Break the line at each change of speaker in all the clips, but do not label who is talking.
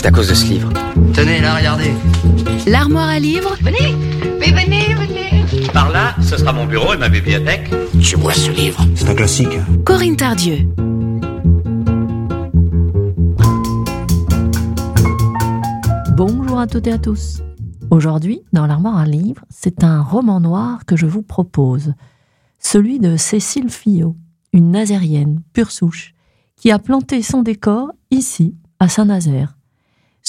C'est à cause de ce livre.
Tenez, là, regardez.
L'armoire à livres
Venez, mais venez, venez.
Par là, ce sera mon bureau et ma bibliothèque.
Tu vois ce livre
C'est un classique.
Corinne Tardieu.
Bonjour à toutes et à tous. Aujourd'hui, dans l'armoire à livres, c'est un roman noir que je vous propose. Celui de Cécile Fillot, une nazérienne pure souche, qui a planté son décor ici, à Saint-Nazaire.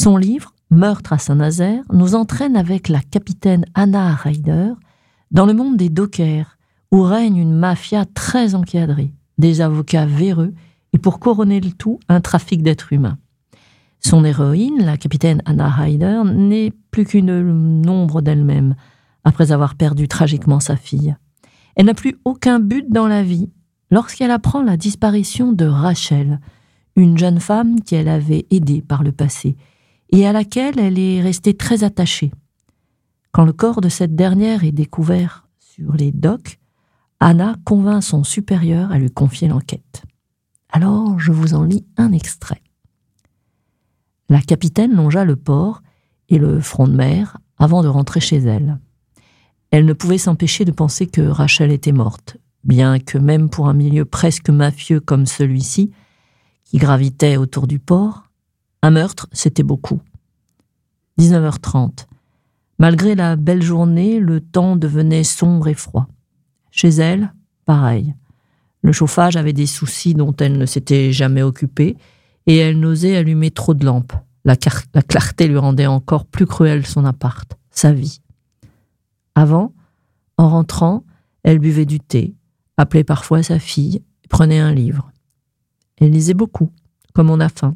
Son livre, Meurtre à Saint-Nazaire, nous entraîne avec la capitaine Anna Ryder dans le monde des dockers, où règne une mafia très encadrée, des avocats véreux et pour couronner le tout, un trafic d'êtres humains. Son héroïne, la capitaine Anna Ryder, n'est plus qu'une ombre d'elle-même, après avoir perdu tragiquement sa fille. Elle n'a plus aucun but dans la vie lorsqu'elle apprend la disparition de Rachel, une jeune femme qu'elle avait aidée par le passé et à laquelle elle est restée très attachée. Quand le corps de cette dernière est découvert sur les docks, Anna convainc son supérieur à lui confier l'enquête. Alors je vous en lis un extrait. La capitaine longea le port et le front de mer avant de rentrer chez elle. Elle ne pouvait s'empêcher de penser que Rachel était morte, bien que même pour un milieu presque mafieux comme celui-ci, qui gravitait autour du port, un meurtre, c'était beaucoup. 19h30. Malgré la belle journée, le temps devenait sombre et froid. Chez elle, pareil. Le chauffage avait des soucis dont elle ne s'était jamais occupée, et elle n'osait allumer trop de lampes. La, la, clarté lui rendait encore plus cruel son appart, sa vie. Avant, en rentrant, elle buvait du thé, appelait parfois sa fille prenait un livre. Elle lisait beaucoup, comme on a faim.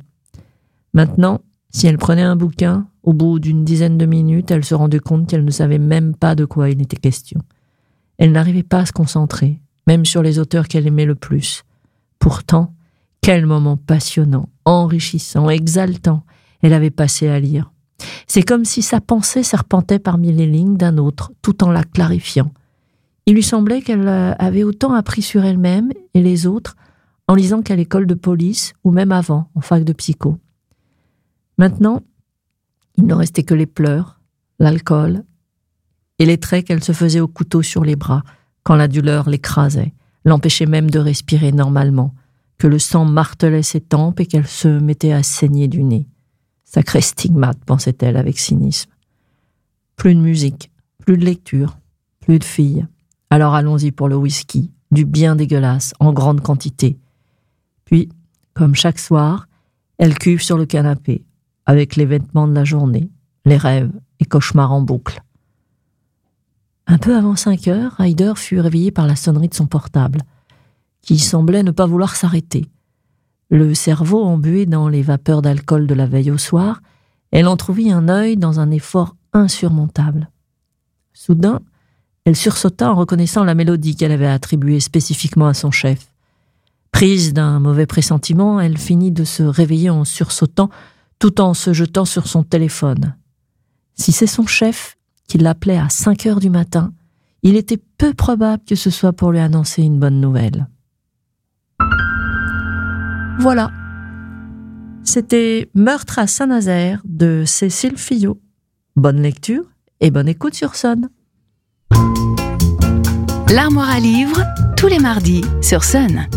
Maintenant, si elle prenait un bouquin, au bout d'une dizaine de minutes, elle se rendait compte qu'elle ne savait même pas de quoi il était question. Elle n'arrivait pas à se concentrer, même sur les auteurs qu'elle aimait le plus. Pourtant, quel moment passionnant, enrichissant, exaltant elle avait passé à lire. C'est comme si sa pensée serpentait parmi les lignes d'un autre, tout en la clarifiant. Il lui semblait qu'elle avait autant appris sur elle-même et les autres en lisant qu'à l'école de police ou même avant, en fac de psycho. Maintenant, il ne restait que les pleurs, l'alcool et les traits qu'elle se faisait au couteau sur les bras quand la douleur l'écrasait, l'empêchait même de respirer normalement, que le sang martelait ses tempes et qu'elle se mettait à saigner du nez. Sacré stigmate, pensait-elle avec cynisme. Plus de musique, plus de lecture, plus de filles. Alors allons-y pour le whisky, du bien dégueulasse, en grande quantité. Puis, comme chaque soir, elle cuve sur le canapé, avec les vêtements de la journée, les rêves et cauchemars en boucle. Un peu avant cinq heures, Ryder fut réveillée par la sonnerie de son portable, qui semblait ne pas vouloir s'arrêter. Le cerveau embué dans les vapeurs d'alcool de la veille au soir, elle entr'ouvrit un œil dans un effort insurmontable. Soudain, elle sursauta en reconnaissant la mélodie qu'elle avait attribuée spécifiquement à son chef. Prise d'un mauvais pressentiment, elle finit de se réveiller en sursautant tout en se jetant sur son téléphone. Si c'est son chef qui l'appelait à cinq heures du matin, il était peu probable que ce soit pour lui annoncer une bonne nouvelle. Voilà. C'était Meurtre à Saint-Nazaire de Cécile Fillot. Bonne lecture et bonne écoute sur Sun.
L'armoire à livres, tous les mardis sur Sun.